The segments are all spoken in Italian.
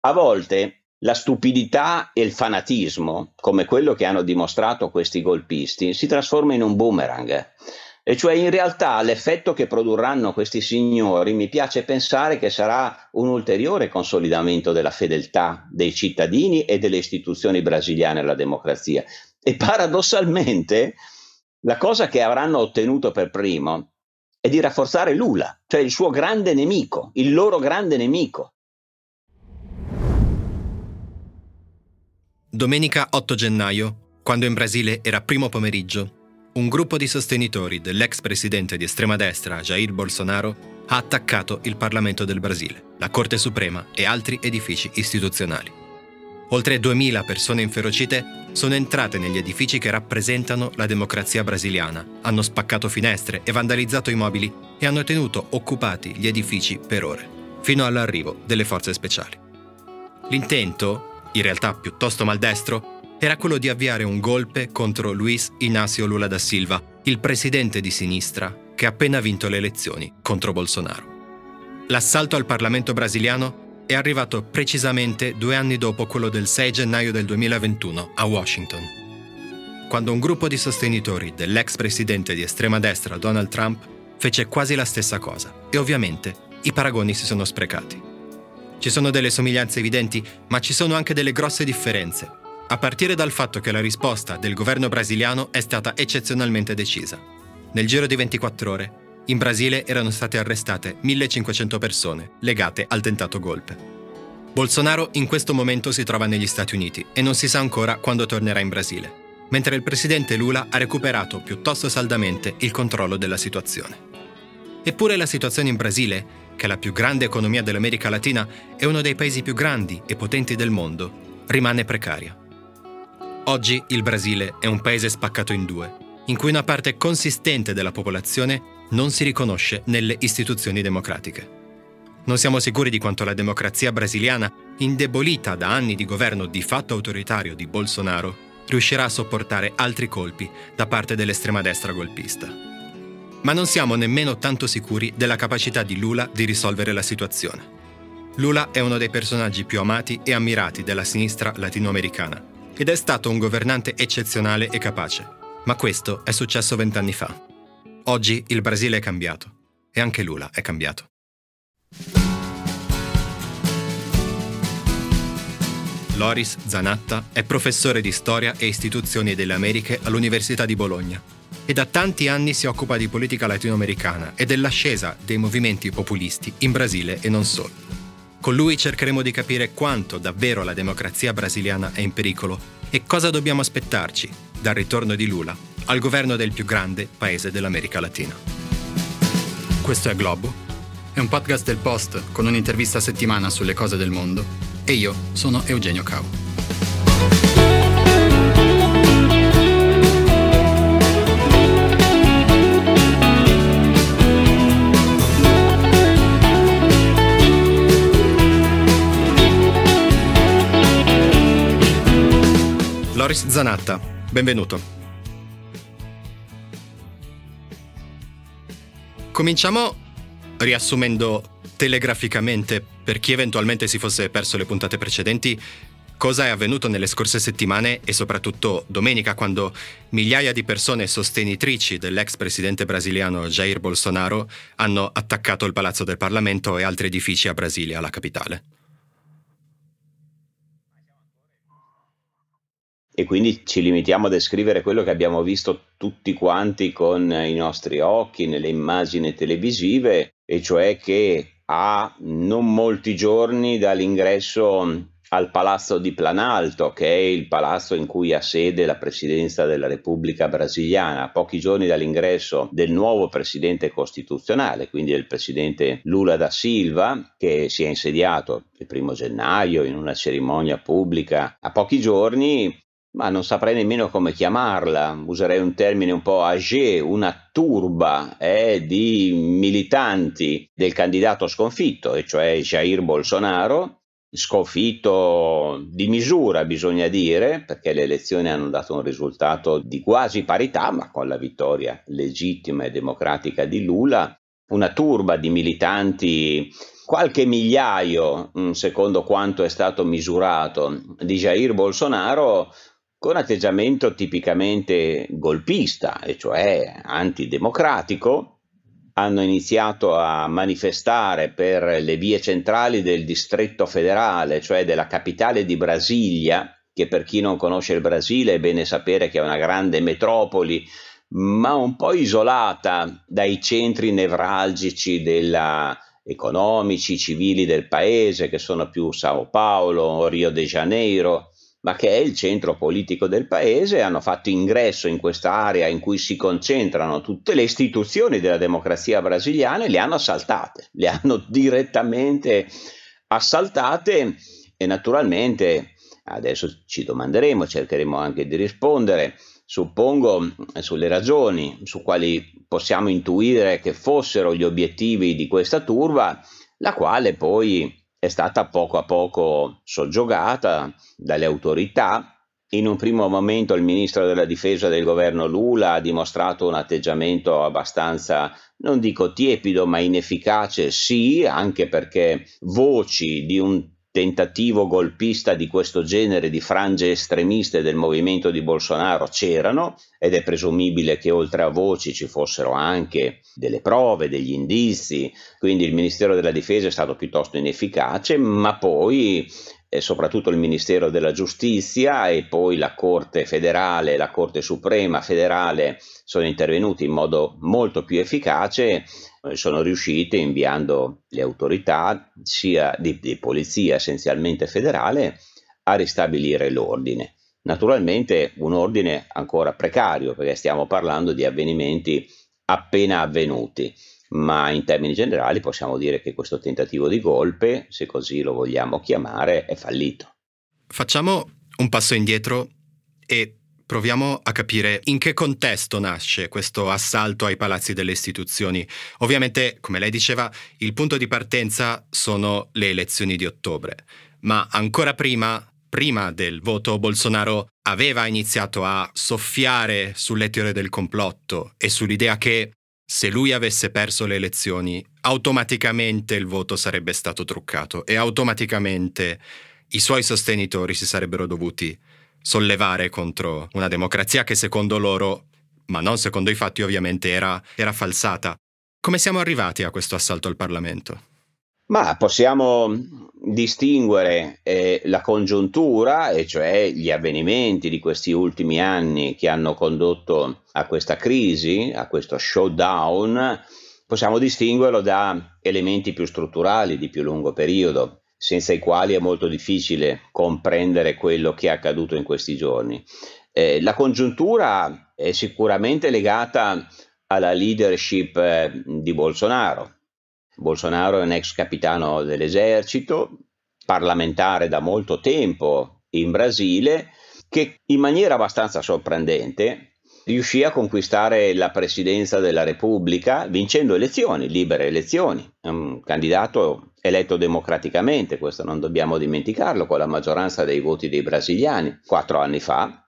A volte la stupidità e il fanatismo, come quello che hanno dimostrato questi golpisti, si trasforma in un boomerang. E cioè in realtà l'effetto che produrranno questi signori mi piace pensare che sarà un ulteriore consolidamento della fedeltà dei cittadini e delle istituzioni brasiliane alla democrazia. E paradossalmente la cosa che avranno ottenuto per primo è di rafforzare Lula, cioè il suo grande nemico, il loro grande nemico. Domenica 8 gennaio, quando in Brasile era primo pomeriggio, un gruppo di sostenitori dell'ex presidente di estrema destra Jair Bolsonaro ha attaccato il Parlamento del Brasile, la Corte Suprema e altri edifici istituzionali. Oltre 2000 persone inferocite sono entrate negli edifici che rappresentano la democrazia brasiliana, hanno spaccato finestre e vandalizzato i mobili e hanno tenuto occupati gli edifici per ore, fino all'arrivo delle forze speciali. L'intento, in realtà piuttosto maldestro, era quello di avviare un golpe contro Luis Inácio Lula da Silva, il presidente di sinistra che ha appena vinto le elezioni contro Bolsonaro. L'assalto al Parlamento brasiliano è arrivato precisamente due anni dopo quello del 6 gennaio del 2021 a Washington, quando un gruppo di sostenitori dell'ex presidente di estrema destra Donald Trump fece quasi la stessa cosa e ovviamente i paragoni si sono sprecati. Ci sono delle somiglianze evidenti, ma ci sono anche delle grosse differenze, a partire dal fatto che la risposta del governo brasiliano è stata eccezionalmente decisa. Nel giro di 24 ore, in Brasile erano state arrestate 1500 persone legate al tentato golpe. Bolsonaro in questo momento si trova negli Stati Uniti e non si sa ancora quando tornerà in Brasile, mentre il presidente Lula ha recuperato piuttosto saldamente il controllo della situazione. Eppure la situazione in Brasile, che è la più grande economia dell'America Latina e uno dei paesi più grandi e potenti del mondo, rimane precaria. Oggi il Brasile è un paese spaccato in due, in cui una parte consistente della popolazione non si riconosce nelle istituzioni democratiche. Non siamo sicuri di quanto la democrazia brasiliana, indebolita da anni di governo di fatto autoritario di Bolsonaro, riuscirà a sopportare altri colpi da parte dell'estrema destra golpista. Ma non siamo nemmeno tanto sicuri della capacità di Lula di risolvere la situazione. Lula è uno dei personaggi più amati e ammirati della sinistra latinoamericana ed è stato un governante eccezionale e capace. Ma questo è successo vent'anni fa. Oggi il Brasile è cambiato e anche Lula è cambiato. Loris Zanatta è professore di storia e istituzioni delle Americhe all'Università di Bologna e da tanti anni si occupa di politica latinoamericana e dell'ascesa dei movimenti populisti in Brasile e non solo. Con lui cercheremo di capire quanto davvero la democrazia brasiliana è in pericolo e cosa dobbiamo aspettarci dal ritorno di Lula al governo del più grande paese dell'America Latina. Questo è Globo, è un podcast del Post con un'intervista a settimana sulle cose del mondo e io sono Eugenio Cau. Loris Zanatta, benvenuto. Cominciamo riassumendo telegraficamente, per chi eventualmente si fosse perso le puntate precedenti, cosa è avvenuto nelle scorse settimane e soprattutto domenica quando migliaia di persone sostenitrici dell'ex presidente brasiliano Jair Bolsonaro hanno attaccato il Palazzo del Parlamento e altri edifici a Brasilia, la capitale. E quindi ci limitiamo a descrivere quello che abbiamo visto tutti quanti con i nostri occhi nelle immagini televisive, e cioè che a non molti giorni dall'ingresso al Palazzo di Planalto, che è il palazzo in cui ha sede la Presidenza della Repubblica Brasiliana, a pochi giorni dall'ingresso del nuovo Presidente Costituzionale, quindi del Presidente Lula da Silva, che si è insediato il primo gennaio in una cerimonia pubblica, a pochi giorni ma non saprei nemmeno come chiamarla, userei un termine un po' âgé, una turba eh, di militanti del candidato sconfitto, e cioè Jair Bolsonaro, sconfitto di misura bisogna dire, perché le elezioni hanno dato un risultato di quasi parità, ma con la vittoria legittima e democratica di Lula, una turba di militanti qualche migliaio, mm, secondo quanto è stato misurato, di Jair Bolsonaro con atteggiamento tipicamente golpista, e cioè antidemocratico, hanno iniziato a manifestare per le vie centrali del distretto federale, cioè della capitale di Brasilia, che per chi non conosce il Brasile è bene sapere che è una grande metropoli, ma un po' isolata dai centri nevralgici della, economici, civili del paese, che sono più Sao Paolo, Rio de Janeiro, ma che è il centro politico del paese, hanno fatto ingresso in questa area in cui si concentrano tutte le istituzioni della democrazia brasiliana e le hanno assaltate, le hanno direttamente assaltate e naturalmente adesso ci domanderemo, cercheremo anche di rispondere, suppongo sulle ragioni su quali possiamo intuire che fossero gli obiettivi di questa turba, la quale poi è stata poco a poco soggiogata dalle autorità. In un primo momento il ministro della difesa del governo Lula ha dimostrato un atteggiamento abbastanza, non dico tiepido, ma inefficace, sì, anche perché voci di un tentativo golpista di questo genere di frange estremiste del movimento di Bolsonaro c'erano ed è presumibile che oltre a voci ci fossero anche delle prove, degli indizi, quindi il Ministero della Difesa è stato piuttosto inefficace, ma poi e soprattutto il Ministero della Giustizia e poi la Corte federale la Corte Suprema federale sono intervenuti in modo molto più efficace, eh, sono riuscite inviando le autorità sia di, di polizia essenzialmente federale a ristabilire l'ordine. Naturalmente un ordine ancora precario perché stiamo parlando di avvenimenti appena avvenuti ma in termini generali possiamo dire che questo tentativo di golpe, se così lo vogliamo chiamare, è fallito. Facciamo un passo indietro e proviamo a capire in che contesto nasce questo assalto ai palazzi delle istituzioni. Ovviamente, come lei diceva, il punto di partenza sono le elezioni di ottobre, ma ancora prima, prima del voto, Bolsonaro aveva iniziato a soffiare sulle teorie del complotto e sull'idea che se lui avesse perso le elezioni, automaticamente il voto sarebbe stato truccato e automaticamente i suoi sostenitori si sarebbero dovuti sollevare contro una democrazia che secondo loro, ma non secondo i fatti ovviamente, era, era falsata. Come siamo arrivati a questo assalto al Parlamento? Ma possiamo distinguere eh, la congiuntura, e cioè gli avvenimenti di questi ultimi anni che hanno condotto a questa crisi, a questo showdown, possiamo distinguerlo da elementi più strutturali di più lungo periodo, senza i quali è molto difficile comprendere quello che è accaduto in questi giorni. Eh, la congiuntura è sicuramente legata alla leadership eh, di Bolsonaro, Bolsonaro è un ex capitano dell'esercito, parlamentare da molto tempo in Brasile, che in maniera abbastanza sorprendente riuscì a conquistare la presidenza della Repubblica vincendo elezioni, libere elezioni. Un candidato eletto democraticamente, questo non dobbiamo dimenticarlo, con la maggioranza dei voti dei brasiliani, quattro anni fa,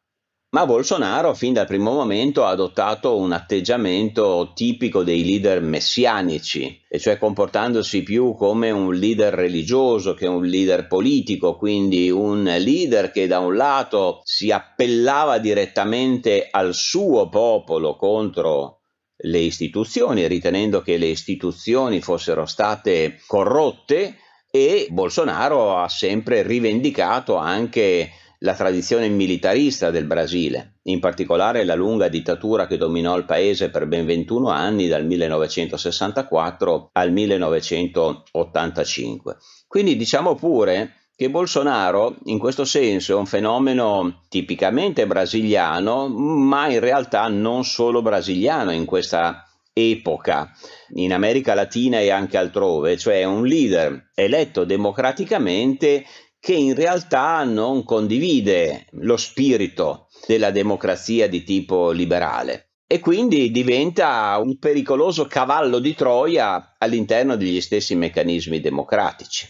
ma Bolsonaro fin dal primo momento ha adottato un atteggiamento tipico dei leader messianici, e cioè comportandosi più come un leader religioso che un leader politico, quindi un leader che da un lato si appellava direttamente al suo popolo contro le istituzioni, ritenendo che le istituzioni fossero state corrotte, e Bolsonaro ha sempre rivendicato anche la tradizione militarista del Brasile, in particolare la lunga dittatura che dominò il paese per ben 21 anni dal 1964 al 1985. Quindi diciamo pure che Bolsonaro in questo senso è un fenomeno tipicamente brasiliano, ma in realtà non solo brasiliano in questa epoca in America Latina e anche altrove, cioè un leader eletto democraticamente che in realtà non condivide lo spirito della democrazia di tipo liberale e quindi diventa un pericoloso cavallo di Troia all'interno degli stessi meccanismi democratici.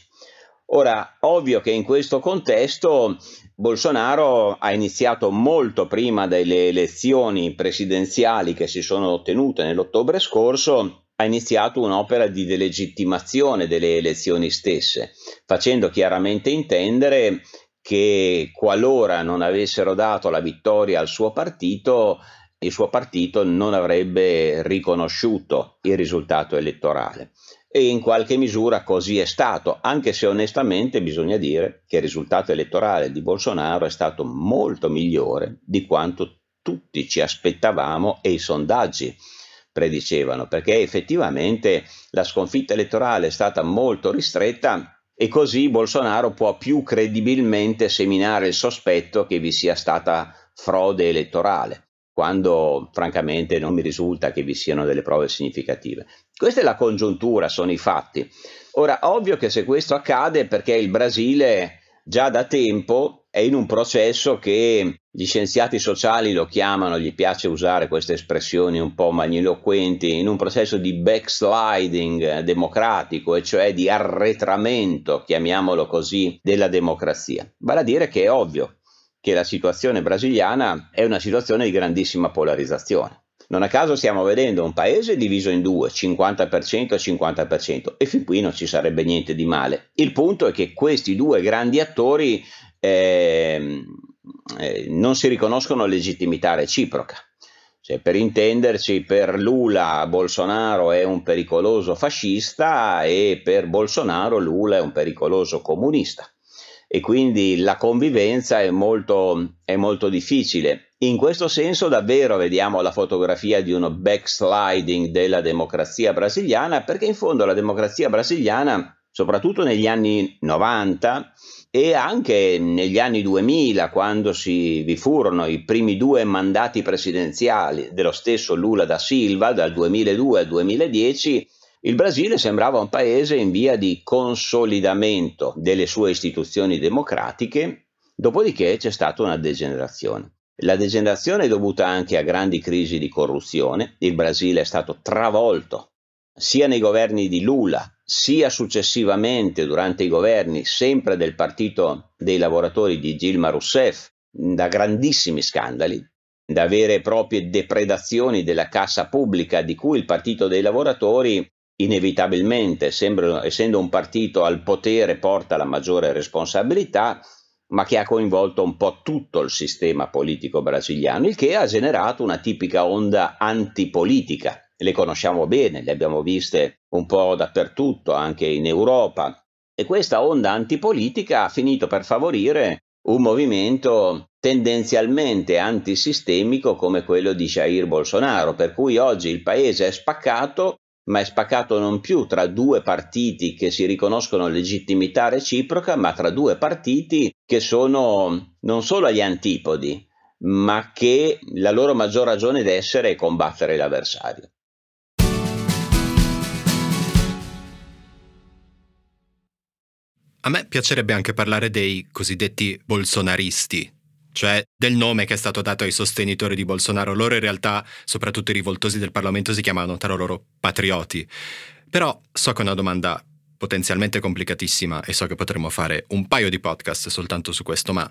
Ora, ovvio che in questo contesto Bolsonaro ha iniziato molto prima delle elezioni presidenziali che si sono ottenute nell'ottobre scorso ha iniziato un'opera di delegittimazione delle elezioni stesse, facendo chiaramente intendere che qualora non avessero dato la vittoria al suo partito, il suo partito non avrebbe riconosciuto il risultato elettorale. E in qualche misura così è stato, anche se onestamente bisogna dire che il risultato elettorale di Bolsonaro è stato molto migliore di quanto tutti ci aspettavamo e i sondaggi predicevano, perché effettivamente la sconfitta elettorale è stata molto ristretta e così Bolsonaro può più credibilmente seminare il sospetto che vi sia stata frode elettorale, quando francamente non mi risulta che vi siano delle prove significative. Questa è la congiuntura, sono i fatti. Ora, ovvio che se questo accade perché il Brasile già da tempo è in un processo che gli scienziati sociali lo chiamano, gli piace usare queste espressioni un po' magniloquenti, in un processo di backsliding democratico, e cioè di arretramento, chiamiamolo così, della democrazia. Vale a dire che è ovvio che la situazione brasiliana è una situazione di grandissima polarizzazione. Non a caso stiamo vedendo un paese diviso in due, 50% e 50%, e fin qui non ci sarebbe niente di male. Il punto è che questi due grandi attori eh, eh, non si riconoscono legittimità reciproca. Cioè, per intenderci, per Lula Bolsonaro è un pericoloso fascista e per Bolsonaro Lula è un pericoloso comunista. E quindi la convivenza è molto, è molto difficile in questo senso davvero vediamo la fotografia di uno backsliding della democrazia brasiliana, perché in fondo la democrazia brasiliana, soprattutto negli anni 90 e anche negli anni 2000, quando si, vi furono i primi due mandati presidenziali dello stesso Lula da Silva, dal 2002 al 2010, il Brasile sembrava un paese in via di consolidamento delle sue istituzioni democratiche, dopodiché c'è stata una degenerazione. La degenerazione è dovuta anche a grandi crisi di corruzione. Il Brasile è stato travolto sia nei governi di Lula, sia successivamente durante i governi sempre del Partito dei lavoratori di Gilma Rousseff, da grandissimi scandali, da vere e proprie depredazioni della cassa pubblica di cui il Partito dei lavoratori inevitabilmente, sembra, essendo un partito al potere, porta la maggiore responsabilità ma che ha coinvolto un po' tutto il sistema politico brasiliano, il che ha generato una tipica onda antipolitica. Le conosciamo bene, le abbiamo viste un po' dappertutto, anche in Europa. E questa onda antipolitica ha finito per favorire un movimento tendenzialmente antisistemico come quello di Jair Bolsonaro, per cui oggi il paese è spaccato ma è spaccato non più tra due partiti che si riconoscono legittimità reciproca, ma tra due partiti che sono non solo agli antipodi, ma che la loro maggior ragione d'essere è combattere l'avversario. A me piacerebbe anche parlare dei cosiddetti bolsonaristi, cioè del nome che è stato dato ai sostenitori di Bolsonaro. Loro in realtà, soprattutto i rivoltosi del Parlamento, si chiamano tra loro patrioti. Però so che è una domanda potenzialmente complicatissima e so che potremmo fare un paio di podcast soltanto su questo, ma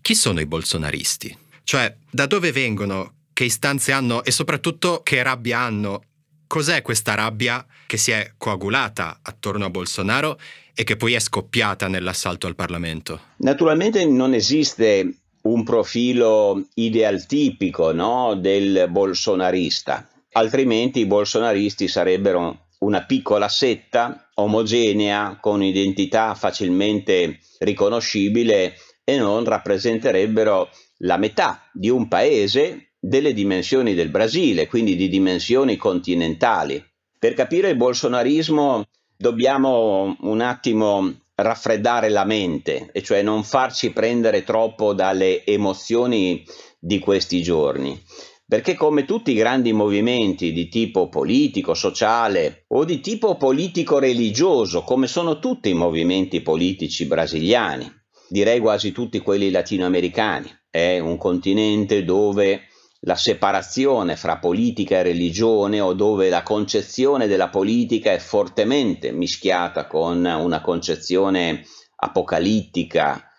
chi sono i bolsonaristi? Cioè, da dove vengono? Che istanze hanno e soprattutto che rabbia hanno? Cos'è questa rabbia che si è coagulata attorno a Bolsonaro e che poi è scoppiata nell'assalto al Parlamento? Naturalmente non esiste un profilo idealtipico no, del bolsonarista, altrimenti i bolsonaristi sarebbero una piccola setta omogenea con identità facilmente riconoscibile e non rappresenterebbero la metà di un paese delle dimensioni del Brasile, quindi di dimensioni continentali. Per capire il bolsonarismo dobbiamo un attimo raffreddare la mente, e cioè non farci prendere troppo dalle emozioni di questi giorni. Perché come tutti i grandi movimenti di tipo politico, sociale o di tipo politico-religioso, come sono tutti i movimenti politici brasiliani, direi quasi tutti quelli latinoamericani, è un continente dove la separazione fra politica e religione o dove la concezione della politica è fortemente mischiata con una concezione apocalittica,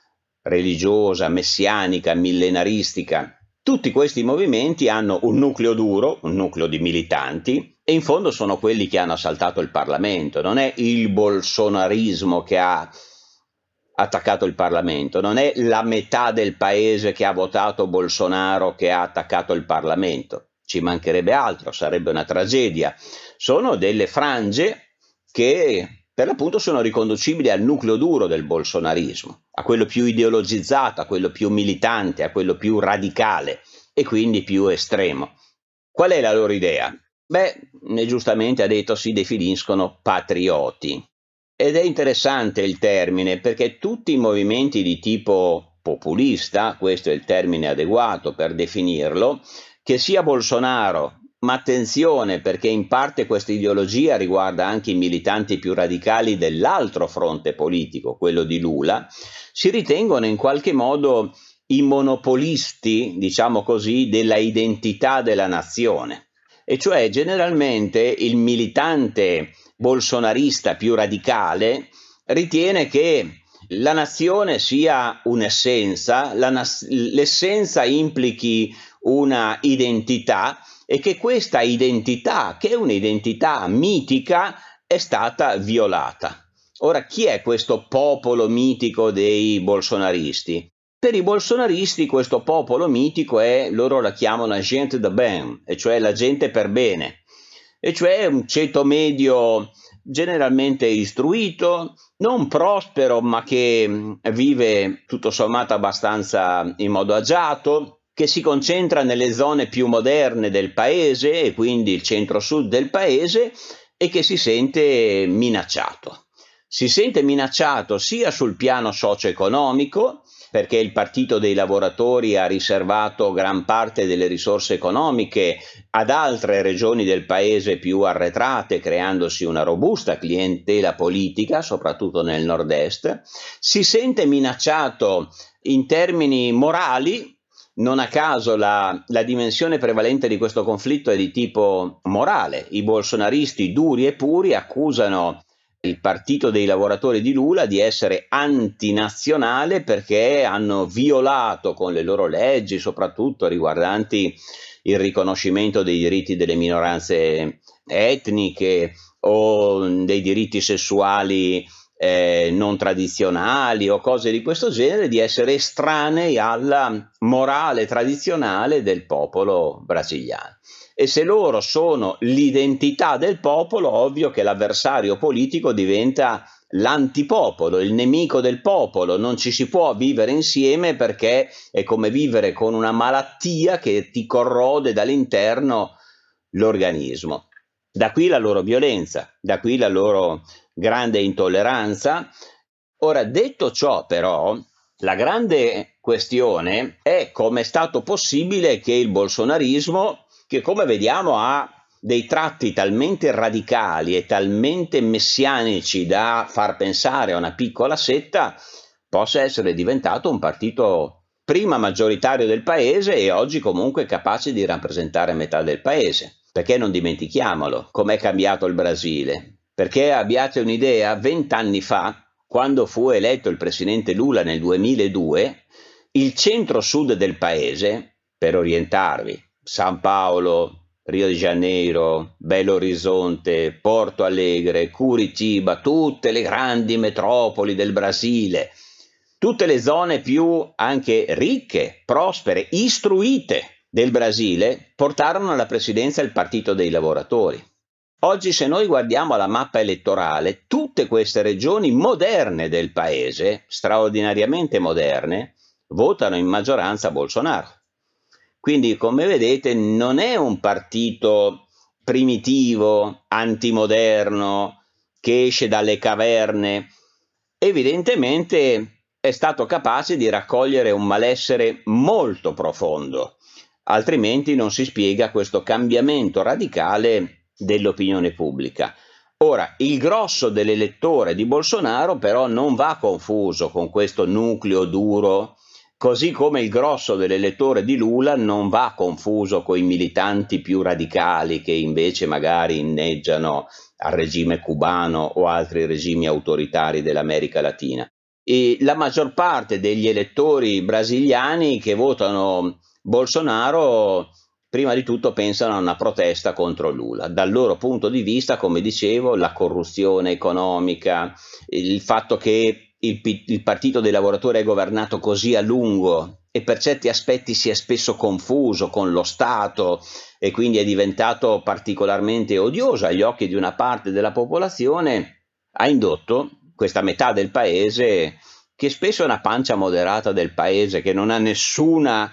religiosa, messianica, millenaristica. Tutti questi movimenti hanno un nucleo duro, un nucleo di militanti, e in fondo sono quelli che hanno assaltato il Parlamento, non è il bolsonarismo che ha attaccato il Parlamento, non è la metà del paese che ha votato Bolsonaro che ha attaccato il Parlamento, ci mancherebbe altro, sarebbe una tragedia. Sono delle frange che per l'appunto sono riconducibili al nucleo duro del bolsonarismo, a quello più ideologizzato, a quello più militante, a quello più radicale e quindi più estremo. Qual è la loro idea? Beh, giustamente ha detto si definiscono patrioti. Ed è interessante il termine perché tutti i movimenti di tipo populista, questo è il termine adeguato per definirlo, che sia Bolsonaro, ma attenzione perché in parte questa ideologia riguarda anche i militanti più radicali dell'altro fronte politico, quello di Lula, si ritengono in qualche modo i monopolisti, diciamo così, della identità della nazione. E cioè generalmente il militante bolsonarista più radicale ritiene che la nazione sia un'essenza, la nas- l'essenza implichi una identità e che questa identità, che è un'identità mitica, è stata violata. Ora, chi è questo popolo mitico dei bolsonaristi? Per i bolsonaristi questo popolo mitico è, loro la chiamano gente de ben, e cioè la gente per bene, e cioè un ceto medio generalmente istruito, non prospero, ma che vive tutto sommato abbastanza in modo agiato, che si concentra nelle zone più moderne del paese e quindi il centro-sud del paese e che si sente minacciato. Si sente minacciato sia sul piano socio-economico, perché il Partito dei Lavoratori ha riservato gran parte delle risorse economiche ad altre regioni del paese più arretrate, creandosi una robusta clientela politica, soprattutto nel nord-est, si sente minacciato in termini morali, non a caso la, la, dimensione prevalente di questo conflitto è di tipo morale. I bolsonaristi duri e puri accusano il partito dei lavoratori di Lula di essere antinazionale perché hanno violato con le loro leggi, soprattutto riguardanti il riconoscimento dei diritti delle minoranze etniche o dei diritti sessuali eh, non tradizionali o cose di questo genere, di essere estranei alla morale tradizionale del popolo brasiliano e se loro sono l'identità del popolo, ovvio che l'avversario politico diventa l'antipopolo, il nemico del popolo, non ci si può vivere insieme perché è come vivere con una malattia che ti corrode dall'interno l'organismo. Da qui la loro violenza, da qui la loro grande intolleranza. Ora, detto ciò però, la grande questione è come è stato possibile che il bolsonarismo che come vediamo ha dei tratti talmente radicali e talmente messianici da far pensare a una piccola setta, possa essere diventato un partito prima maggioritario del paese e oggi comunque capace di rappresentare metà del paese. Perché non dimentichiamolo, com'è cambiato il Brasile? Perché abbiate un'idea, vent'anni fa, quando fu eletto il presidente Lula nel 2002, il centro-sud del paese, per orientarvi, San Paolo, Rio de Janeiro, Belo Horizonte, Porto Alegre, Curitiba, tutte le grandi metropoli del Brasile, tutte le zone più anche ricche, prospere, istruite del Brasile portarono alla presidenza il Partito dei Lavoratori. Oggi se noi guardiamo la mappa elettorale, tutte queste regioni moderne del paese, straordinariamente moderne, votano in maggioranza Bolsonaro. Quindi, come vedete, non è un partito primitivo, antimoderno, che esce dalle caverne. Evidentemente è stato capace di raccogliere un malessere molto profondo, altrimenti non si spiega questo cambiamento radicale dell'opinione pubblica. Ora, il grosso dell'elettore di Bolsonaro però non va confuso con questo nucleo duro così come il grosso dell'elettore di Lula non va confuso con i militanti più radicali che invece magari inneggiano al regime cubano o altri regimi autoritari dell'America Latina. E la maggior parte degli elettori brasiliani che votano Bolsonaro prima di tutto pensano a una protesta contro Lula. Dal loro punto di vista, come dicevo, la corruzione economica, il fatto che il, il Partito dei Lavoratori è governato così a lungo e per certi aspetti si è spesso confuso con lo Stato e quindi è diventato particolarmente odioso agli occhi di una parte della popolazione, ha indotto questa metà del paese, che spesso è una pancia moderata del paese, che non ha nessuna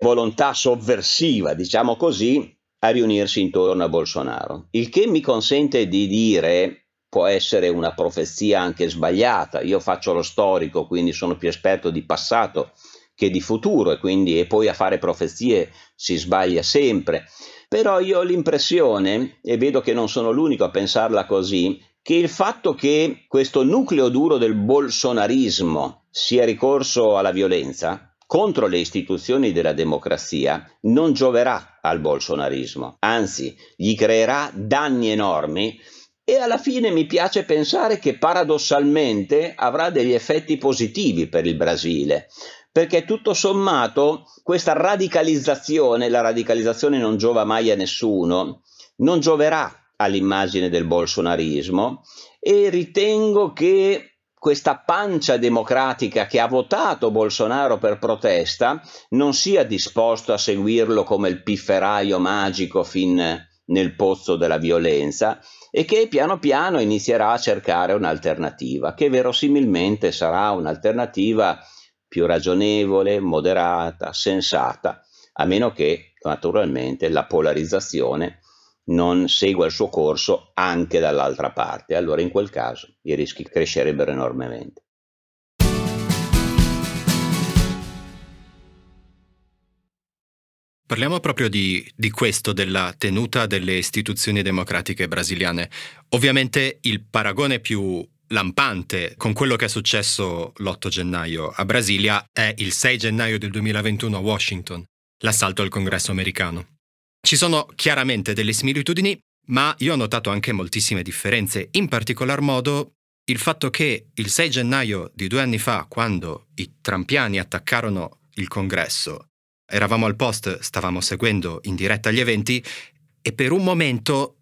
volontà sovversiva, diciamo così, a riunirsi intorno a Bolsonaro. Il che mi consente di dire, può essere una profezia anche sbagliata, io faccio lo storico, quindi sono più esperto di passato che di futuro e quindi e poi a fare profezie si sbaglia sempre. Però io ho l'impressione, e vedo che non sono l'unico a pensarla così, che il fatto che questo nucleo duro del bolsonarismo sia ricorso alla violenza contro le istituzioni della democrazia non gioverà al bolsonarismo, anzi gli creerà danni enormi e alla fine mi piace pensare che paradossalmente avrà degli effetti positivi per il Brasile, perché tutto sommato questa radicalizzazione, la radicalizzazione non giova mai a nessuno, non gioverà all'immagine del bolsonarismo e ritengo che questa pancia democratica che ha votato Bolsonaro per protesta non sia disposto a seguirlo come il pifferaio magico fin nel pozzo della violenza e che piano piano inizierà a cercare un'alternativa, che verosimilmente sarà un'alternativa più ragionevole, moderata, sensata, a meno che naturalmente la polarizzazione non segua il suo corso anche dall'altra parte. Allora in quel caso i rischi crescerebbero enormemente. Parliamo proprio di, di, questo, della tenuta delle istituzioni democratiche brasiliane. Ovviamente il paragone più lampante con quello che è successo l'8 gennaio a Brasilia è il 6 gennaio del 2021 a Washington, l'assalto al congresso americano. Ci sono chiaramente delle similitudini, ma io ho notato anche moltissime differenze, in particolar modo il fatto che il 6 gennaio di due anni fa, quando i trampiani attaccarono il congresso, eravamo al post, stavamo seguendo in diretta gli eventi e per un momento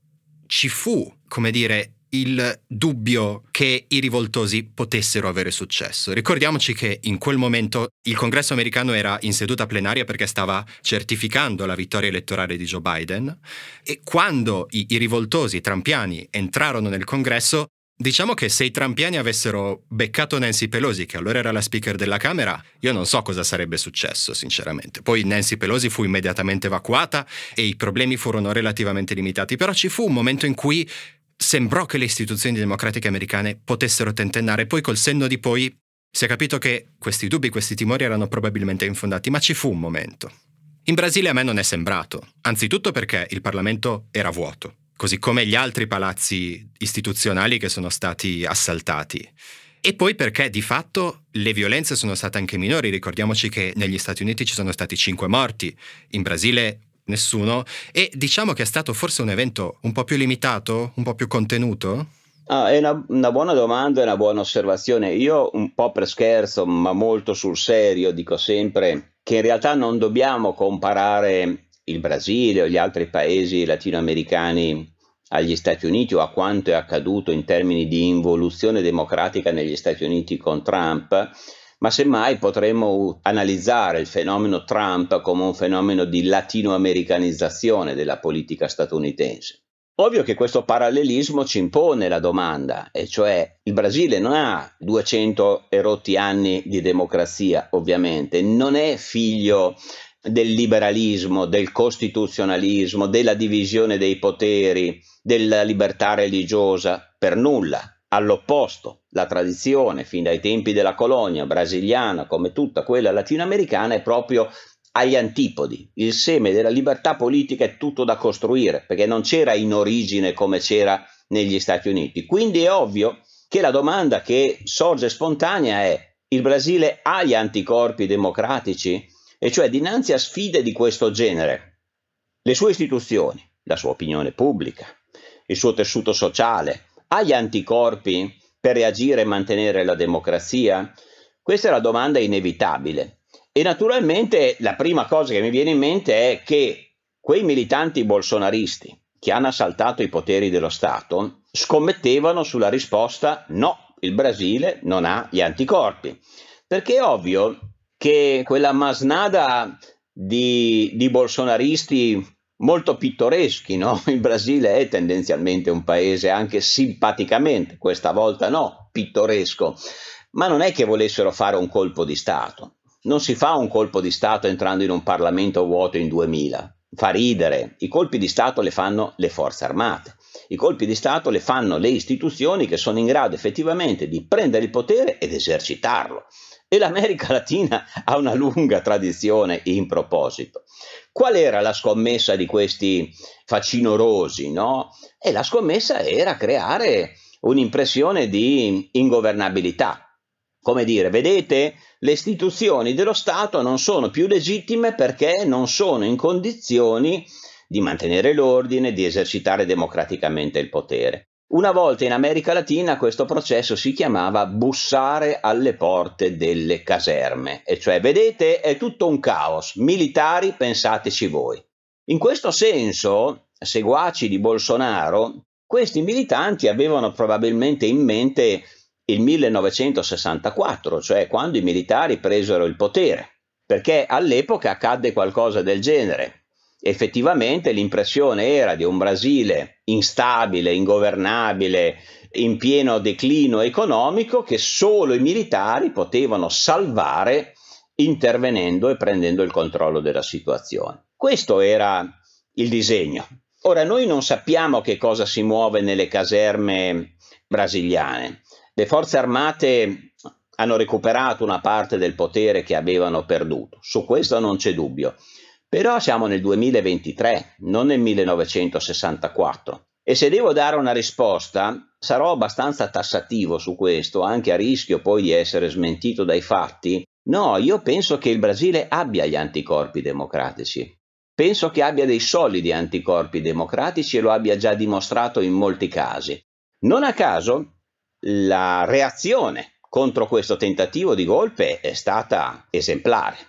ci fu, come dire, il dubbio che i rivoltosi potessero avere successo. Ricordiamoci che in quel momento il congresso americano era in seduta plenaria perché stava certificando la vittoria elettorale di Joe Biden e quando i, i rivoltosi trampiani entrarono nel congresso Diciamo che se i trampiani avessero beccato Nancy Pelosi, che allora era la speaker della Camera, io non so cosa sarebbe successo, sinceramente. Poi Nancy Pelosi fu immediatamente evacuata e i problemi furono relativamente limitati, però ci fu un momento in cui sembrò che le istituzioni democratiche americane potessero tentennare, poi col senno di poi si è capito che questi dubbi, questi timori erano probabilmente infondati, ma ci fu un momento. In Brasile a me non è sembrato, anzitutto perché il Parlamento era vuoto, così come gli altri palazzi istituzionali che sono stati assaltati. E poi perché di fatto le violenze sono state anche minori, ricordiamoci che negli Stati Uniti ci sono stati cinque morti, in Brasile nessuno e diciamo che è stato forse un evento un po' più limitato, un po' più contenuto? Ah, è una, una buona domanda e una buona osservazione. Io un po' per scherzo, ma molto sul serio, dico sempre che in realtà non dobbiamo comparare il Brasile o gli altri paesi latinoamericani agli Stati Uniti o a quanto è accaduto in termini di involuzione democratica negli Stati Uniti con Trump, ma semmai potremmo analizzare il fenomeno Trump come un fenomeno di latinoamericanizzazione della politica statunitense. Ovvio che questo parallelismo ci impone la domanda, e cioè il Brasile non ha 200 erotti anni di democrazia, ovviamente, non è figlio del liberalismo, del costituzionalismo, della divisione dei poteri, della libertà religiosa, per nulla. All'opposto, la tradizione, fin dai tempi della colonia brasiliana, come tutta quella latinoamericana, è proprio agli antipodi. Il seme della libertà politica è tutto da costruire, perché non c'era in origine come c'era negli Stati Uniti. Quindi è ovvio che la domanda che sorge spontanea è il Brasile ha gli anticorpi democratici? E cioè dinanzi a sfide di questo genere, le sue istituzioni, la sua opinione pubblica, il suo tessuto sociale, ha gli anticorpi per reagire e mantenere la democrazia? Questa è la domanda inevitabile. E naturalmente la prima cosa che mi viene in mente è che quei militanti bolsonaristi che hanno assaltato i poteri dello Stato scommettevano sulla risposta no, il Brasile non ha gli anticorpi. Perché è ovvio che quella masnada di, di bolsonaristi molto pittoreschi, no? Il Brasile è tendenzialmente un paese anche simpaticamente, questa volta no, pittoresco, ma non è che volessero fare un colpo di Stato. Non si fa un colpo di Stato entrando in un Parlamento vuoto in 2000. Fa ridere. I colpi di Stato le fanno le forze armate. I colpi di Stato le fanno le istituzioni che sono in grado effettivamente di prendere il potere ed esercitarlo. E l'America Latina ha una lunga tradizione in proposito. Qual era la scommessa di questi facinorosi? No? E la scommessa era creare un'impressione di ingovernabilità. Come dire, vedete, le istituzioni dello Stato non sono più legittime perché non sono in condizioni di mantenere l'ordine, di esercitare democraticamente il potere. Una volta in America Latina questo processo si chiamava bussare alle porte delle caserme, e cioè vedete è tutto un caos, militari pensateci voi. In questo senso, seguaci di Bolsonaro, questi militanti avevano probabilmente in mente il 1964, cioè quando i militari presero il potere, perché all'epoca accadde qualcosa del genere. Effettivamente l'impressione era di un Brasile instabile, ingovernabile, in pieno declino economico che solo i militari potevano salvare intervenendo e prendendo il controllo della situazione. Questo era il disegno. Ora noi non sappiamo che cosa si muove nelle caserme brasiliane. Le forze armate hanno recuperato una parte del potere che avevano perduto, su questo non c'è dubbio. Però siamo nel 2023, non nel 1964. E se devo dare una risposta, sarò abbastanza tassativo su questo, anche a rischio poi di essere smentito dai fatti. No, io penso che il Brasile abbia gli anticorpi democratici. Penso che abbia dei solidi anticorpi democratici e lo abbia già dimostrato in molti casi. Non a caso, la reazione contro questo tentativo di golpe è stata esemplare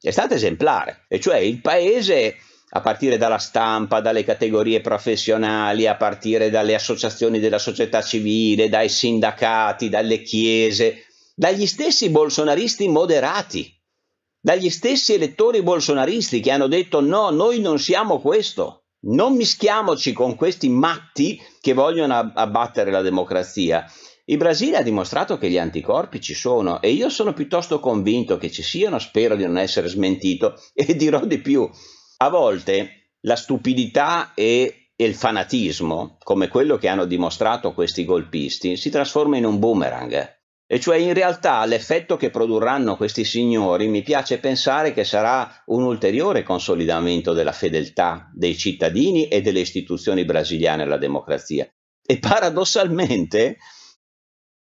è stata esemplare, e cioè il paese a partire dalla stampa, dalle categorie professionali, a partire dalle associazioni della società civile, dai sindacati, dalle chiese, dagli stessi bolsonaristi moderati, dagli stessi elettori bolsonaristi che hanno detto no, noi non siamo questo, non mischiamoci con questi matti che vogliono abbattere la democrazia. Il Brasile ha dimostrato che gli anticorpi ci sono e io sono piuttosto convinto che ci siano, spero di non essere smentito e dirò di più. A volte la stupidità e il fanatismo, come quello che hanno dimostrato questi golpisti, si trasforma in un boomerang. E cioè in realtà l'effetto che produrranno questi signori mi piace pensare che sarà un ulteriore consolidamento della fedeltà dei cittadini e delle istituzioni brasiliane alla democrazia. E paradossalmente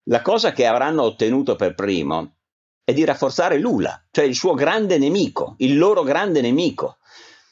la cosa che avranno ottenuto per primo è di rafforzare Lula, cioè il suo grande nemico, il loro grande nemico.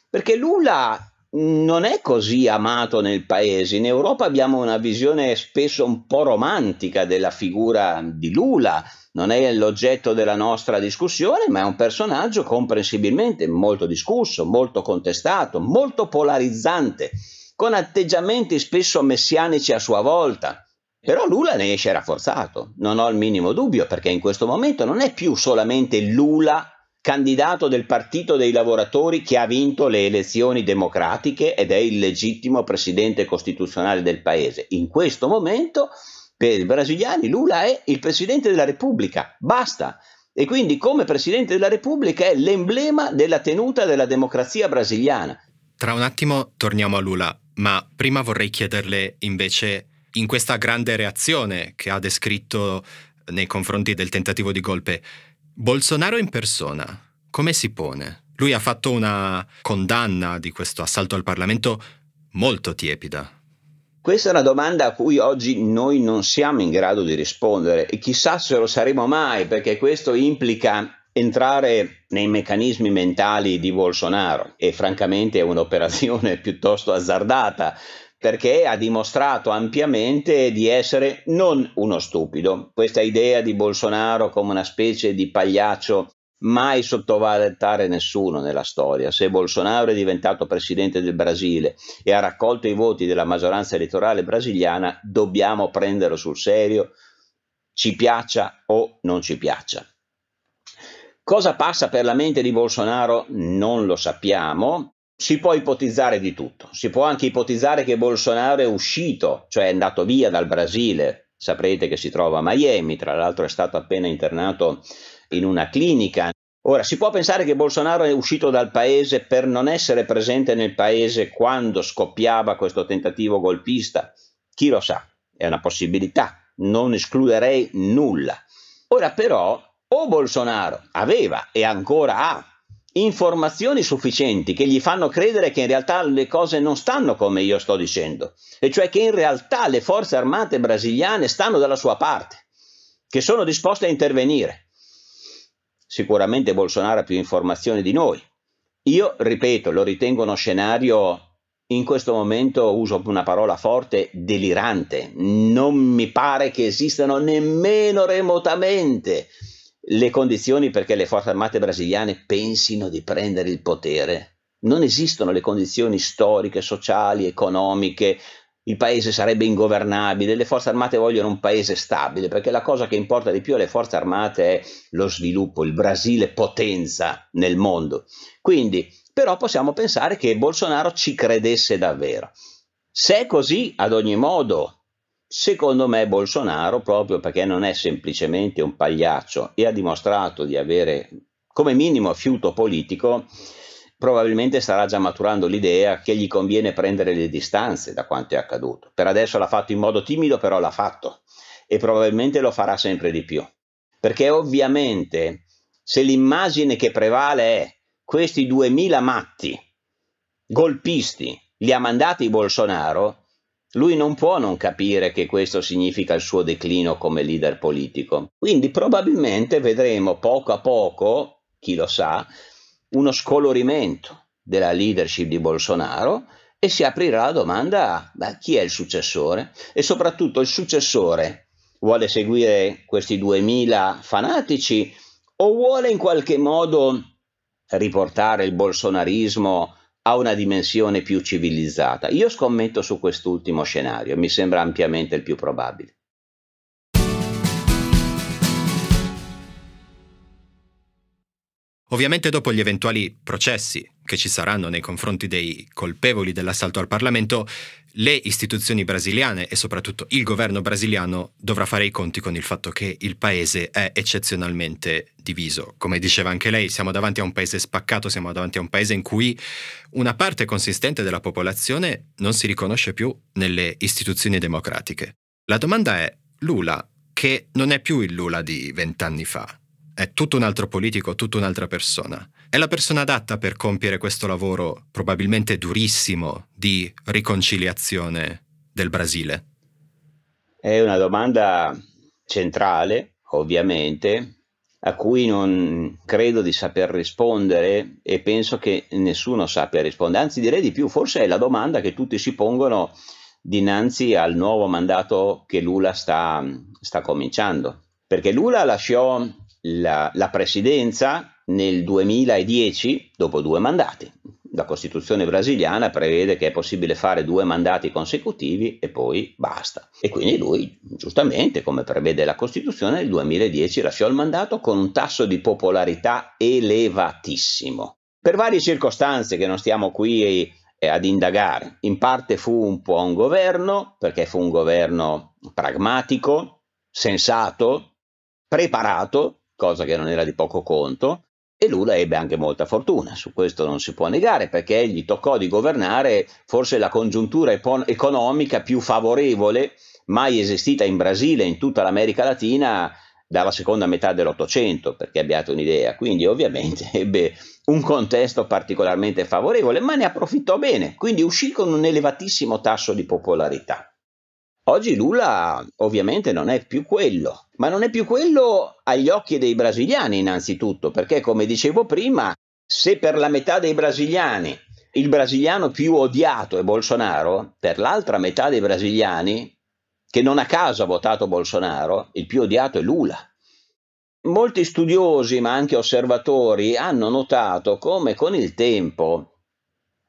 Perché Lula non è così amato nel paese. In Europa abbiamo una visione spesso un po' romantica della figura di Lula. Non è l'oggetto della nostra discussione, ma è un personaggio comprensibilmente molto discusso, molto contestato, molto polarizzante, con atteggiamenti spesso messianici a sua volta. Però Lula ne esce rafforzato, non ho il minimo dubbio, perché in questo momento non è più solamente Lula candidato del Partito dei Lavoratori che ha vinto le elezioni democratiche ed è il legittimo presidente costituzionale del paese. In questo momento, per i brasiliani, Lula è il presidente della Repubblica, basta. E quindi come presidente della Repubblica è l'emblema della tenuta della democrazia brasiliana. Tra un attimo torniamo a Lula, ma prima vorrei chiederle invece in questa grande reazione che ha descritto nei confronti del tentativo di golpe, Bolsonaro in persona come si pone? Lui ha fatto una condanna di questo assalto al Parlamento molto tiepida. Questa è una domanda a cui oggi noi non siamo in grado di rispondere e chissà se lo saremo mai, perché questo implica entrare nei meccanismi mentali di Bolsonaro e francamente è un'operazione piuttosto azzardata perché ha dimostrato ampiamente di essere non uno stupido. Questa idea di Bolsonaro come una specie di pagliaccio mai sottovalutare nessuno nella storia. Se Bolsonaro è diventato presidente del Brasile e ha raccolto i voti della maggioranza elettorale brasiliana, dobbiamo prenderlo sul serio, ci piaccia o non ci piaccia. Cosa passa per la mente di Bolsonaro non lo sappiamo. Si può ipotizzare di tutto. Si può anche ipotizzare che Bolsonaro è uscito, cioè è andato via dal Brasile. Saprete che si trova a Miami, tra l'altro è stato appena internato in una clinica. Ora, si può pensare che Bolsonaro è uscito dal paese per non essere presente nel paese quando scoppiava questo tentativo golpista? Chi lo sa, è una possibilità, non escluderei nulla. Ora però, o Bolsonaro aveva e ancora ha informazioni sufficienti che gli fanno credere che in realtà le cose non stanno come io sto dicendo, e cioè che in realtà le forze armate brasiliane stanno dalla sua parte, che sono disposte a intervenire. Sicuramente Bolsonaro ha più informazioni di noi. Io, ripeto, lo ritengo uno scenario, in questo momento uso una parola forte, delirante. Non mi pare che esistano nemmeno remotamente le condizioni perché le forze armate brasiliane pensino di prendere il potere. Non esistono le condizioni storiche, sociali, economiche, il paese sarebbe ingovernabile, le forze armate vogliono un paese stabile, perché la cosa che importa di più alle forze armate è lo sviluppo, il Brasile potenza nel mondo. Quindi, però possiamo pensare che Bolsonaro ci credesse davvero. Se è così, ad ogni modo, secondo me Bolsonaro, proprio perché non è semplicemente un pagliaccio e ha dimostrato di avere come minimo fiuto politico, probabilmente starà già maturando l'idea che gli conviene prendere le distanze da quanto è accaduto. Per adesso l'ha fatto in modo timido, però l'ha fatto e probabilmente lo farà sempre di più. Perché ovviamente se l'immagine che prevale è questi 2000 matti, golpisti, li ha mandati Bolsonaro, lui non può non capire che questo significa il suo declino come leader politico. Quindi probabilmente vedremo poco a poco, chi lo sa, uno scolorimento della leadership di Bolsonaro e si aprirà la domanda beh, chi è il successore e soprattutto il successore vuole seguire questi 2000 fanatici o vuole in qualche modo riportare il bolsonarismo a una dimensione più civilizzata. Io scommetto su quest'ultimo scenario, mi sembra ampiamente il più probabile. Ovviamente dopo gli eventuali processi che ci saranno nei confronti dei colpevoli dell'assalto al Parlamento, le istituzioni brasiliane e soprattutto il governo brasiliano dovrà fare i conti con il fatto che il paese è eccezionalmente diviso. Come diceva anche lei, siamo davanti a un paese spaccato, siamo davanti a un paese in cui una parte consistente della popolazione non si riconosce più nelle istituzioni democratiche. La domanda è, Lula, che non è più il Lula di vent'anni fa, è tutto un altro politico, tutta un'altra persona. È la persona adatta per compiere questo lavoro, probabilmente durissimo, di riconciliazione del Brasile? È una domanda centrale, ovviamente, a cui non credo di saper rispondere e penso che nessuno sappia rispondere. Anzi, direi di più, forse è la domanda che tutti si pongono dinanzi al nuovo mandato che Lula sta, sta cominciando. Perché Lula lasciò la, la presidenza nel 2010 dopo due mandati. La Costituzione brasiliana prevede che è possibile fare due mandati consecutivi e poi basta. E quindi lui, giustamente, come prevede la Costituzione, nel 2010 lasciò il mandato con un tasso di popolarità elevatissimo. Per varie circostanze che non stiamo qui ad indagare. In parte fu un po' un governo, perché fu un governo pragmatico, sensato, preparato cosa che non era di poco conto, e Lula ebbe anche molta fortuna, su questo non si può negare, perché gli toccò di governare forse la congiuntura economica più favorevole mai esistita in Brasile e in tutta l'America Latina dalla seconda metà dell'Ottocento, perché abbiate un'idea. Quindi ovviamente ebbe un contesto particolarmente favorevole, ma ne approfittò bene, quindi uscì con un elevatissimo tasso di popolarità. Oggi Lula ovviamente non è più quello, ma non è più quello agli occhi dei brasiliani innanzitutto, perché come dicevo prima, se per la metà dei brasiliani il brasiliano più odiato è Bolsonaro, per l'altra metà dei brasiliani, che non a caso ha votato Bolsonaro, il più odiato è Lula. molti studiosi, ma anche osservatori, hanno notato come con il tempo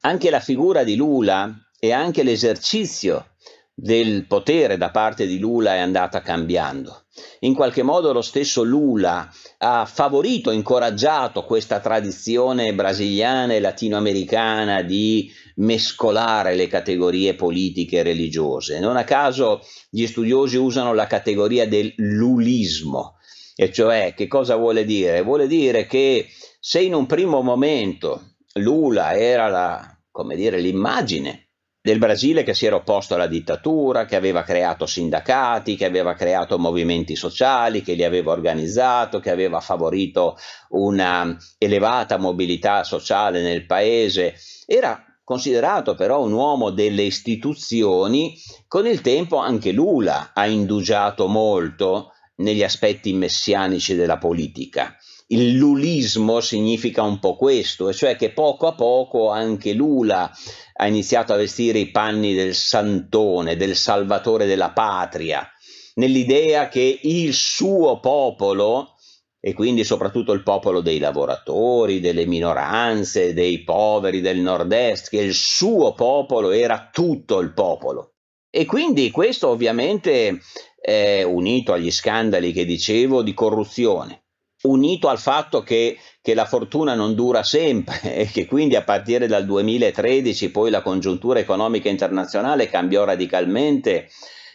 anche la figura di Lula e anche l'esercizio del potere da parte di Lula è andata cambiando. In qualche modo lo stesso Lula ha favorito, incoraggiato questa tradizione brasiliana e latinoamericana di mescolare le categorie politiche e religiose. Non a caso gli studiosi usano la categoria del lulismo, e cioè che cosa vuole dire? Vuole dire che se in un primo momento Lula era la, come dire, l'immagine del Brasile che si era opposto alla dittatura, che aveva creato sindacati, che aveva creato movimenti sociali, che li aveva organizzato, che aveva favorito una elevata mobilità sociale nel paese. Era considerato però un uomo delle istituzioni, con il tempo anche Lula ha indugiato molto negli aspetti messianici della politica. Il lulismo significa un po' questo, cioè che poco a poco anche Lula ha iniziato a vestire i panni del santone, del salvatore della patria, nell'idea che il suo popolo, e quindi soprattutto il popolo dei lavoratori, delle minoranze, dei poveri del nord-est, che il suo popolo era tutto il popolo. E quindi questo ovviamente è unito agli scandali che dicevo di corruzione, unito al fatto che, che, la fortuna non dura sempre e che quindi a partire dal 2013 poi la congiuntura economica internazionale cambiò radicalmente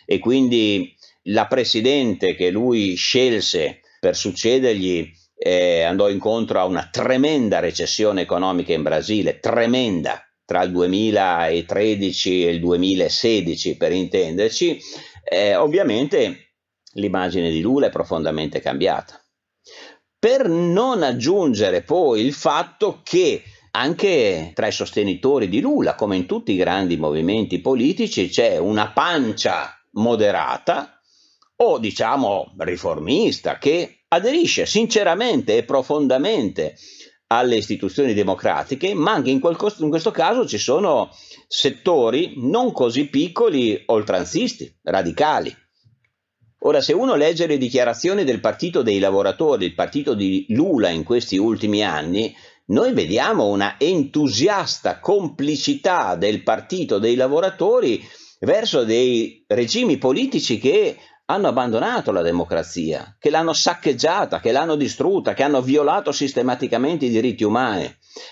e quindi la presidente che lui scelse per succedergli eh, andò incontro a una tremenda recessione economica in Brasile, tremenda tra il 2013 e il 2016 per intenderci, eh, ovviamente l'immagine di Lula è profondamente cambiata per non aggiungere poi il fatto che anche tra i sostenitori di Lula, come in tutti i grandi movimenti politici, c'è una pancia moderata o diciamo riformista che aderisce sinceramente e profondamente alle istituzioni democratiche, ma anche in, quel, in questo caso ci sono settori non così piccoli oltranzisti, radicali, Ora, se uno legge le dichiarazioni del Partito dei Lavoratori, il partito di Lula in questi ultimi anni, noi vediamo una entusiasta complicità del Partito dei Lavoratori verso dei regimi politici che hanno abbandonato la democrazia, che l'hanno saccheggiata, che l'hanno distrutta, che hanno violato sistematicamente i diritti umani.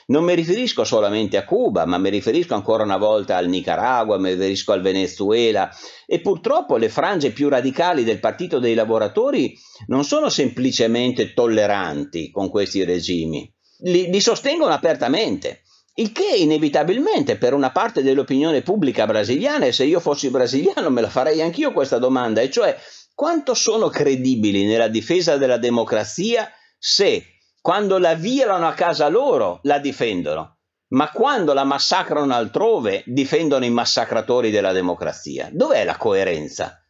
Non mi riferisco solamente a Cuba, ma mi riferisco ancora una volta al Nicaragua, mi riferisco al Venezuela e purtroppo le frange più radicali del Partito dei Lavoratori non sono semplicemente tolleranti con questi regimi, li, li sostengono apertamente. Il che inevitabilmente per una parte dell'opinione pubblica brasiliana, e se io fossi brasiliano me la farei anch'io questa domanda, e cioè quanto sono credibili nella difesa della democrazia se quando la violano a casa loro la difendono, ma quando la massacrano altrove difendono i massacratori della democrazia? Dov'è la coerenza?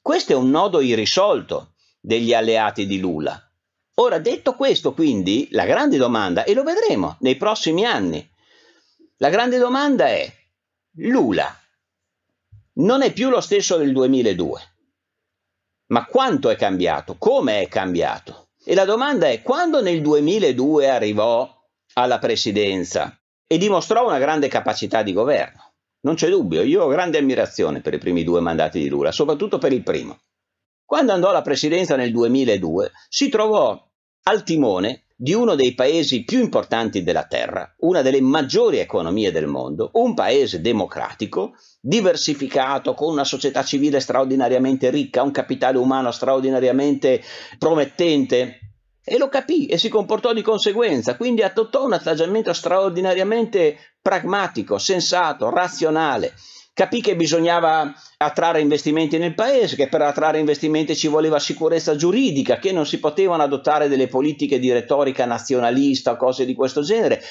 Questo è un nodo irrisolto degli alleati di Lula. Ora, detto questo, quindi, la grande domanda, e lo vedremo nei prossimi anni, la grande domanda è, Lula non è più lo stesso del 2002, ma quanto è cambiato? Come è cambiato? E la domanda è, quando nel 2002 arrivò alla presidenza e dimostrò una grande capacità di governo, non c'è dubbio, io ho grande ammirazione per i primi due mandati di Lula, soprattutto per il primo. Quando andò alla presidenza nel 2002 si trovò al timone di uno dei paesi più importanti della Terra, una delle maggiori economie del mondo, un paese democratico, diversificato, con una società civile straordinariamente ricca, un capitale umano straordinariamente promettente. E lo capì e si comportò di conseguenza, quindi adottò un atteggiamento straordinariamente pragmatico, sensato, razionale capì che bisognava attrarre investimenti nel paese, che per attrarre investimenti ci voleva sicurezza giuridica, che non si potevano adottare delle politiche di retorica nazionalista o cose di questo genere.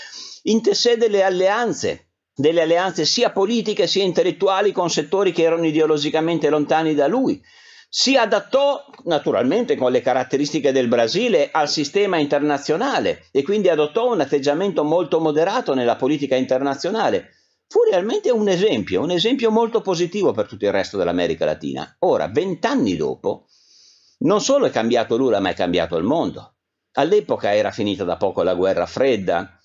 Intessè delle alleanze, delle alleanze sia politiche sia intellettuali con settori che erano ideologicamente lontani da lui. Si adattò naturalmente con le caratteristiche del Brasile al sistema internazionale e quindi adottò un atteggiamento molto moderato nella politica internazionale fu realmente un esempio, un esempio molto positivo per tutto il resto dell'America Latina. Ora, vent'anni dopo, Non solo è cambiato Lula, ma è cambiato il mondo. All'epoca era finita da poco la guerra fredda,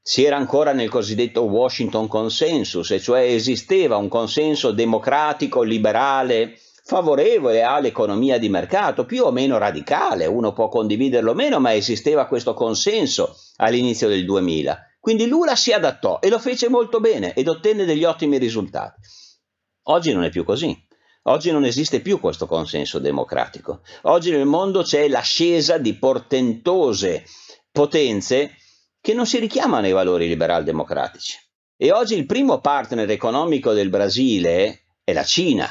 si era ancora nel cosiddetto Washington Consensus, e cioè esisteva un consenso democratico, liberale, favorevole all'economia di mercato, più o meno radicale, uno può condividerlo o meno, ma esisteva questo consenso all'inizio del 2000. Quindi Lula si adattò e lo fece molto bene ed ottenne degli ottimi risultati. Oggi non è più così. Oggi non esiste più questo consenso democratico. Oggi nel mondo c'è l'ascesa di portentose potenze che non si richiamano ai valori liberal democratici. E oggi il primo partner economico del Brasile è la Cina.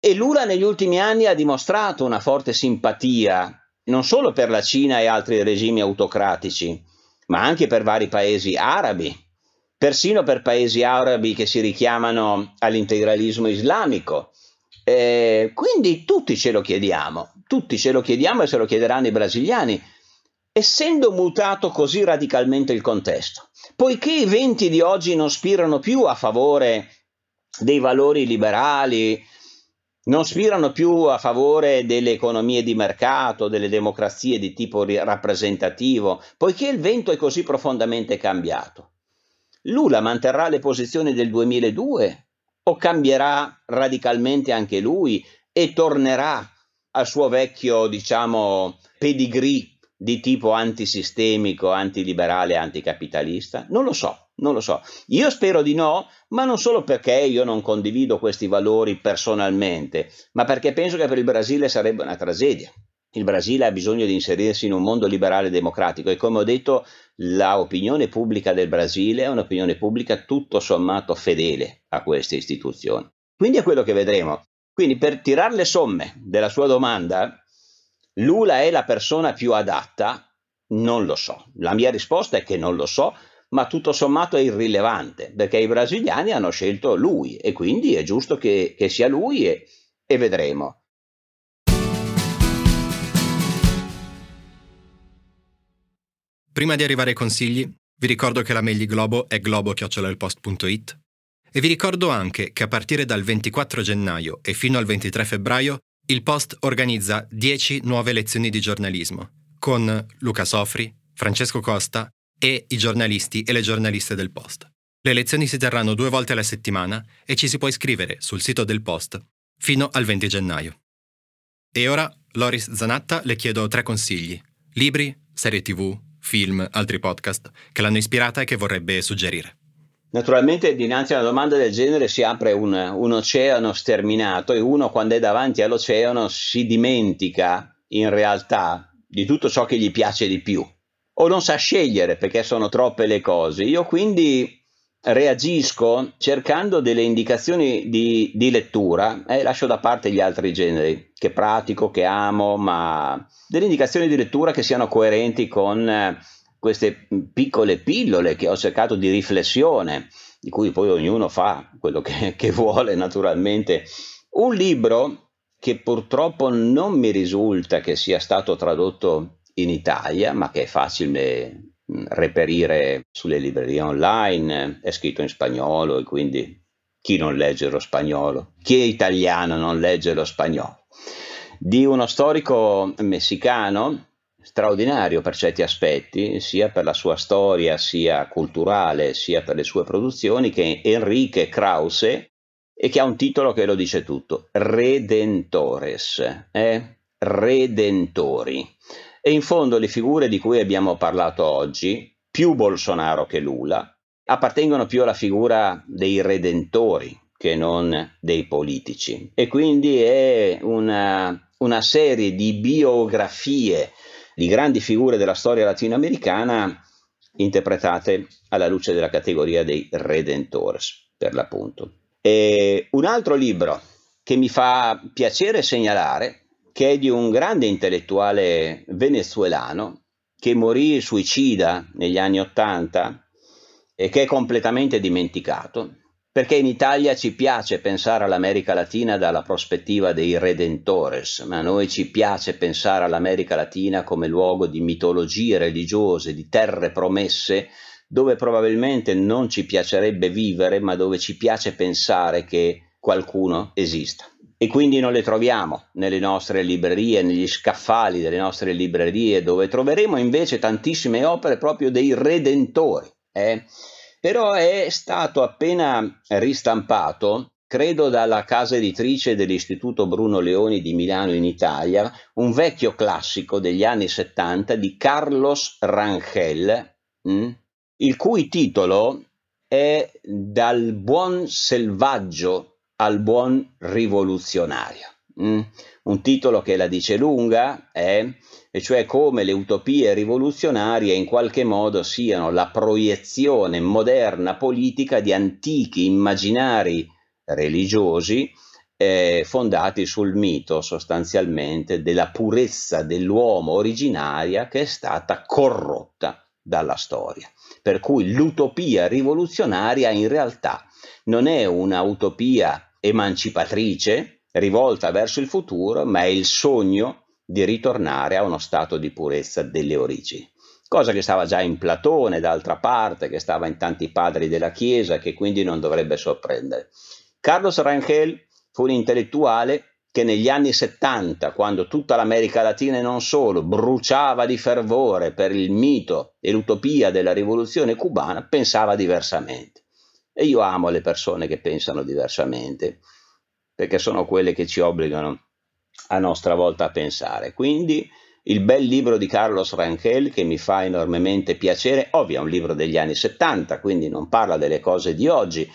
E Lula negli ultimi anni ha dimostrato una forte simpatia non solo per la Cina e altri regimi autocratici, ma anche per vari paesi arabi, persino per paesi arabi che si richiamano all'integralismo islamico. Eh, quindi tutti ce lo chiediamo, tutti ce lo chiediamo e se lo chiederanno i brasiliani, essendo mutato così radicalmente il contesto, poiché i venti di oggi non spirano più a favore dei valori liberali, non spirano più a favore delle economie di mercato, delle democrazie di tipo rappresentativo, poiché il vento è così profondamente cambiato. Lula manterrà le posizioni del 2002 o cambierà radicalmente anche lui e tornerà al suo vecchio, diciamo, pedigree di tipo antisistemico, antiliberale, anticapitalista? Non lo so. Non lo so. Io spero di no, ma non solo perché io non condivido questi valori personalmente, ma perché penso che per il Brasile sarebbe una tragedia. Il Brasile ha bisogno di inserirsi in un mondo liberale e democratico e come ho detto l'opinione pubblica del Brasile è un'opinione pubblica tutto sommato fedele a queste istituzioni. Quindi è quello che vedremo. Quindi per tirare le somme della sua domanda, Lula è la persona più adatta? Non lo so. La mia risposta è che non lo so ma tutto sommato è irrilevante perché i brasiliani hanno scelto lui e quindi è giusto che, che sia lui e, e vedremo. Prima di arrivare ai consigli, vi ricordo che la mail di Globo è globo.it e vi ricordo anche che a partire dal 24 gennaio e fino al 23 febbraio il Post organizza 10 nuove lezioni di giornalismo con Luca Sofri, Francesco Costa e i giornalisti e le giornaliste del Post. Le lezioni si terranno due volte alla settimana e ci si può iscrivere sul sito del Post fino al 20 gennaio. E ora, Loris Zanatta le chiedo tre consigli. Libri, serie tv, film, altri podcast che l'hanno ispirata e che vorrebbe suggerire. Naturalmente dinanzi a una domanda del genere si apre un, un, oceano sterminato e uno quando è davanti all'oceano si dimentica in realtà di tutto ciò che gli piace di più o non sa scegliere perché sono troppe le cose. Io quindi reagisco cercando delle indicazioni di, di lettura e eh, lascio da parte gli altri generi che pratico, che amo, ma delle indicazioni di lettura che siano coerenti con eh, queste piccole pillole che ho cercato di riflessione, di cui poi ognuno fa quello che, che vuole naturalmente. Un libro che purtroppo non mi risulta che sia stato tradotto in Italia, ma che è facile mm, reperire sulle librerie online, è scritto in spagnolo e quindi chi non legge lo spagnolo, chi è italiano non legge lo spagnolo, di uno storico messicano straordinario per certi aspetti, sia per la sua storia, sia culturale, sia per le sue produzioni, che è Enrique Krause, e che ha un titolo che lo dice tutto, Redentores, eh? Redentori. E in fondo le figure di cui abbiamo parlato oggi, più Bolsonaro che Lula, appartengono più alla figura dei redentori che non dei politici. E quindi è una, una serie di biografie di grandi figure della storia latinoamericana interpretate alla luce della categoria dei redentores, per l'appunto. E un altro libro che mi fa piacere segnalare che è di un grande intellettuale venezuelano che morì suicida negli anni Ottanta e che è completamente dimenticato, perché in Italia ci piace pensare all'America Latina dalla prospettiva dei redentores, ma a noi ci piace pensare all'America Latina come luogo di mitologie religiose, di terre promesse, dove probabilmente non ci piacerebbe vivere, ma dove ci piace pensare che qualcuno esista. E quindi non le troviamo nelle nostre librerie, negli scaffali delle nostre librerie, dove troveremo invece tantissime opere proprio dei redentori. Eh? Però è stato appena ristampato, credo dalla casa editrice dell'Istituto Bruno Leoni di Milano in Italia, un vecchio classico degli anni 70 di Carlos Rangel? Mm, il cui titolo è Dal buon selvaggio al buon rivoluzionario. Mm? Un titolo che la dice lunga, eh? e cioè come le utopie rivoluzionarie in qualche modo siano la proiezione moderna politica di antichi immaginari religiosi eh, fondati sul mito sostanzialmente della purezza dell'uomo originaria che è stata corrotta dalla storia. Per cui l'utopia rivoluzionaria in realtà non è una utopia emancipatrice, rivolta verso il futuro, ma è il sogno di ritornare a uno stato di purezza delle origini. Cosa che stava già in Platone, d'altra parte, che stava in tanti padri della Chiesa, che quindi non dovrebbe sorprendere. Carlos Rangel fu un intellettuale che negli anni 70, quando tutta l'America Latina e non solo bruciava di fervore per il mito e l'utopia della rivoluzione cubana, pensava diversamente. E io amo le persone che pensano diversamente, perché sono quelle che ci obbligano a nostra volta a pensare. Quindi il bel libro di Carlos Rangel che mi fa enormemente piacere, ovvio è un libro degli anni 70, quindi non parla delle cose di oggi,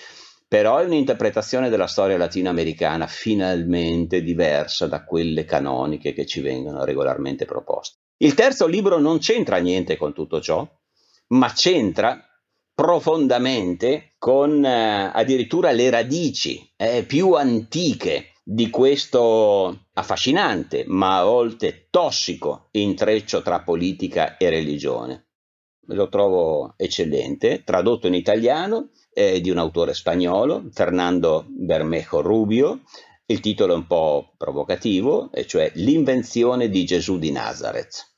però è un'interpretazione della storia latinoamericana finalmente diversa da quelle canoniche che ci vengono regolarmente proposte. Il terzo libro non c'entra niente con tutto ciò, ma c'entra profondamente con eh, addirittura le radici eh, più antiche di questo affascinante, ma a volte tossico intreccio tra politica e religione. Lo trovo eccellente, tradotto in italiano, eh, di un autore spagnolo, Fernando Bermejo Rubio. Il titolo è un po' provocativo, e cioè L'invenzione di Gesù di Nazareth.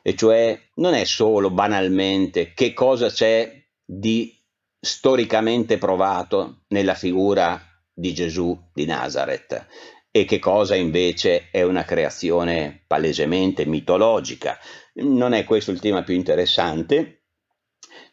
E cioè non è solo banalmente che cosa c'è di storicamente provato nella figura di Gesù di Nazareth e che cosa invece è una creazione palesemente mitologica. Non è questo il tema più interessante,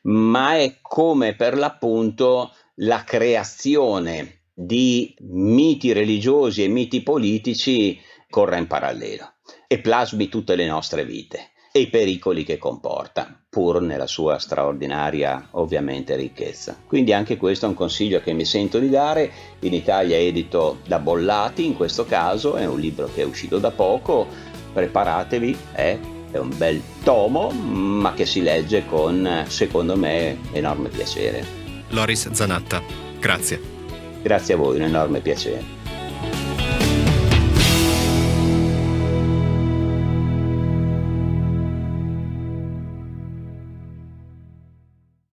ma è come per l'appunto la creazione di miti religiosi e miti politici corra in parallelo e plasmi tutte le nostre vite e i pericoli che comporta, pur nella sua straordinaria ovviamente ricchezza. Quindi anche questo è un consiglio che mi sento di dare, in Italia edito da Bollati in questo caso, è un libro che è uscito da poco, preparatevi, è, è un bel tomo, ma che si legge con, secondo me, enorme piacere. Loris Zanatta, grazie. Grazie a voi, un enorme piacere.